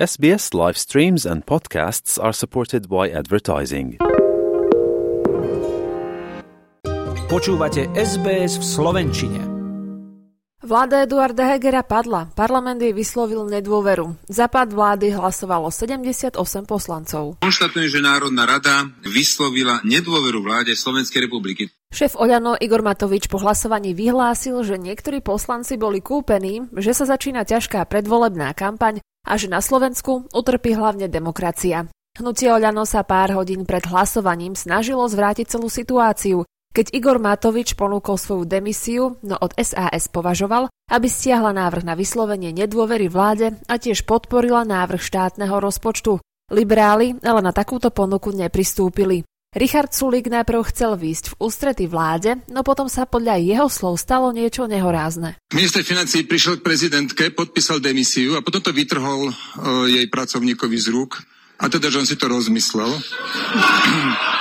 SBS live streams and podcasts are supported by advertising. Počúvate SBS v Slovenčine. Vláda Eduarda Hegera padla. Parlament jej vyslovil nedôveru. Za pád vlády hlasovalo 78 poslancov. Konštatujem, že Národná rada vyslovila nedôveru vláde Slovenskej republiky. Šéf Oľano Igor Matovič po hlasovaní vyhlásil, že niektorí poslanci boli kúpení, že sa začína ťažká predvolebná kampaň a že na Slovensku utrpí hlavne demokracia. Hnutie Oľano sa pár hodín pred hlasovaním snažilo zvrátiť celú situáciu, keď Igor Matovič ponúkol svoju demisiu, no od SAS považoval, aby stiahla návrh na vyslovenie nedôvery vláde a tiež podporila návrh štátneho rozpočtu. Liberáli ale na takúto ponuku nepristúpili. Richard Sulík najprv chcel výjsť v ústrety vláde, no potom sa podľa jeho slov stalo niečo nehorázne. Minister financí prišiel k prezidentke, podpísal demisiu a potom to vytrhol e, jej pracovníkovi z rúk. A teda, že on si to rozmyslel.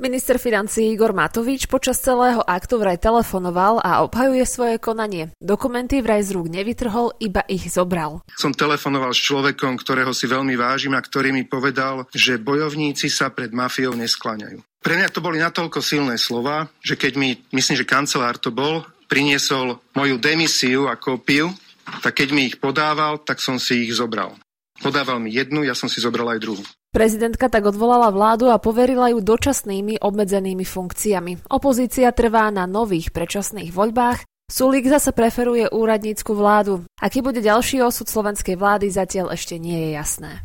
Minister financí Igor Matovič počas celého aktu vraj telefonoval a obhajuje svoje konanie. Dokumenty vraj z rúk nevytrhol, iba ich zobral. Som telefonoval s človekom, ktorého si veľmi vážim a ktorý mi povedal, že bojovníci sa pred mafiou neskláňajú. Pre mňa to boli natoľko silné slova, že keď mi, myslím, že kancelár to bol, priniesol moju demisiu a kópiu, tak keď mi ich podával, tak som si ich zobral. Podával mi jednu, ja som si zobral aj druhú. Prezidentka tak odvolala vládu a poverila ju dočasnými obmedzenými funkciami. Opozícia trvá na nových predčasných voľbách, Sulík zase preferuje úradnícku vládu. Aký bude ďalší osud slovenskej vlády zatiaľ ešte nie je jasné.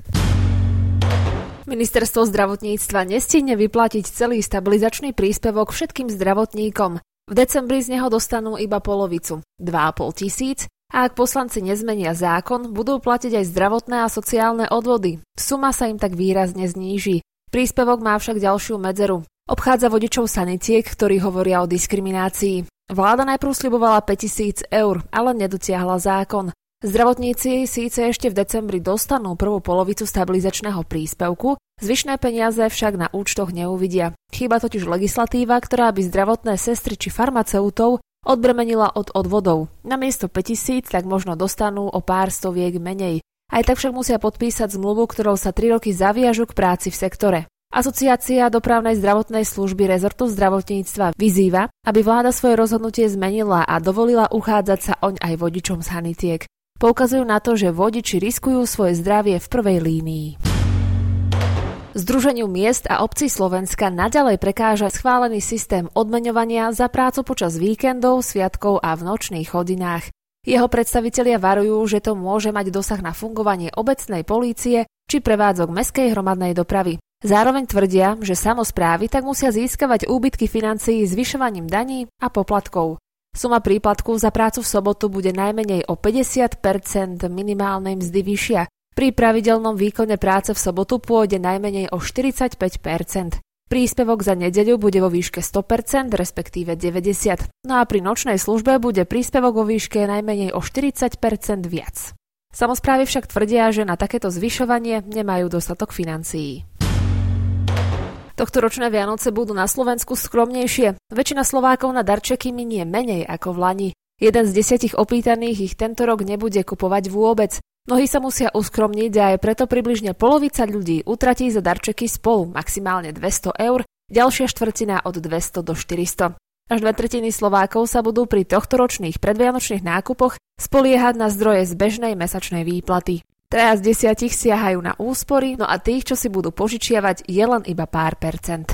Ministerstvo zdravotníctva nestihne vyplatiť celý stabilizačný príspevok všetkým zdravotníkom. V decembri z neho dostanú iba polovicu, 2,5 tisíc, a ak poslanci nezmenia zákon, budú platiť aj zdravotné a sociálne odvody. Suma sa im tak výrazne zníži. Príspevok má však ďalšiu medzeru. Obchádza vodičov sanitiek, ktorí hovoria o diskriminácii. Vláda najprv slibovala 5000 eur, ale nedotiahla zákon. Zdravotníci síce ešte v decembri dostanú prvú polovicu stabilizačného príspevku, zvyšné peniaze však na účtoch neuvidia. Chýba totiž legislatíva, ktorá by zdravotné sestry či farmaceutov odbremenila od odvodov. Namiesto 5000 tak možno dostanú o pár stoviek menej. Aj tak však musia podpísať zmluvu, ktorou sa 3 roky zaviažu k práci v sektore. Asociácia dopravnej zdravotnej služby rezortu zdravotníctva vyzýva, aby vláda svoje rozhodnutie zmenila a dovolila uchádzať sa oň aj vodičom z hanitiek. Poukazujú na to, že vodiči riskujú svoje zdravie v prvej línii. Združeniu miest a obcí Slovenska naďalej prekáža schválený systém odmeňovania za prácu počas víkendov, sviatkov a v nočných hodinách. Jeho predstavitelia varujú, že to môže mať dosah na fungovanie obecnej polície či prevádzok meskej hromadnej dopravy. Zároveň tvrdia, že samozprávy tak musia získavať úbytky financií zvyšovaním daní a poplatkov. Suma príplatku za prácu v sobotu bude najmenej o 50 minimálnej mzdy vyššia, pri pravidelnom výkone práce v sobotu pôjde najmenej o 45% Príspevok za nedeľu bude vo výške 100%, respektíve 90%, no a pri nočnej službe bude príspevok vo výške najmenej o 40% viac. Samozprávy však tvrdia, že na takéto zvyšovanie nemajú dostatok financií. Tohto ročné Vianoce budú na Slovensku skromnejšie. Väčšina Slovákov na darčeky minie menej ako v Lani. Jeden z desiatich opýtaných ich tento rok nebude kupovať vôbec. Mnohí sa musia uskromniť a aj preto približne polovica ľudí utratí za darčeky spolu maximálne 200 eur, ďalšia štvrtina od 200 do 400. Až dve tretiny Slovákov sa budú pri tohtoročných predvianočných nákupoch spoliehať na zdroje z bežnej mesačnej výplaty. Traja z desiatich siahajú na úspory, no a tých, čo si budú požičiavať, je len iba pár percent.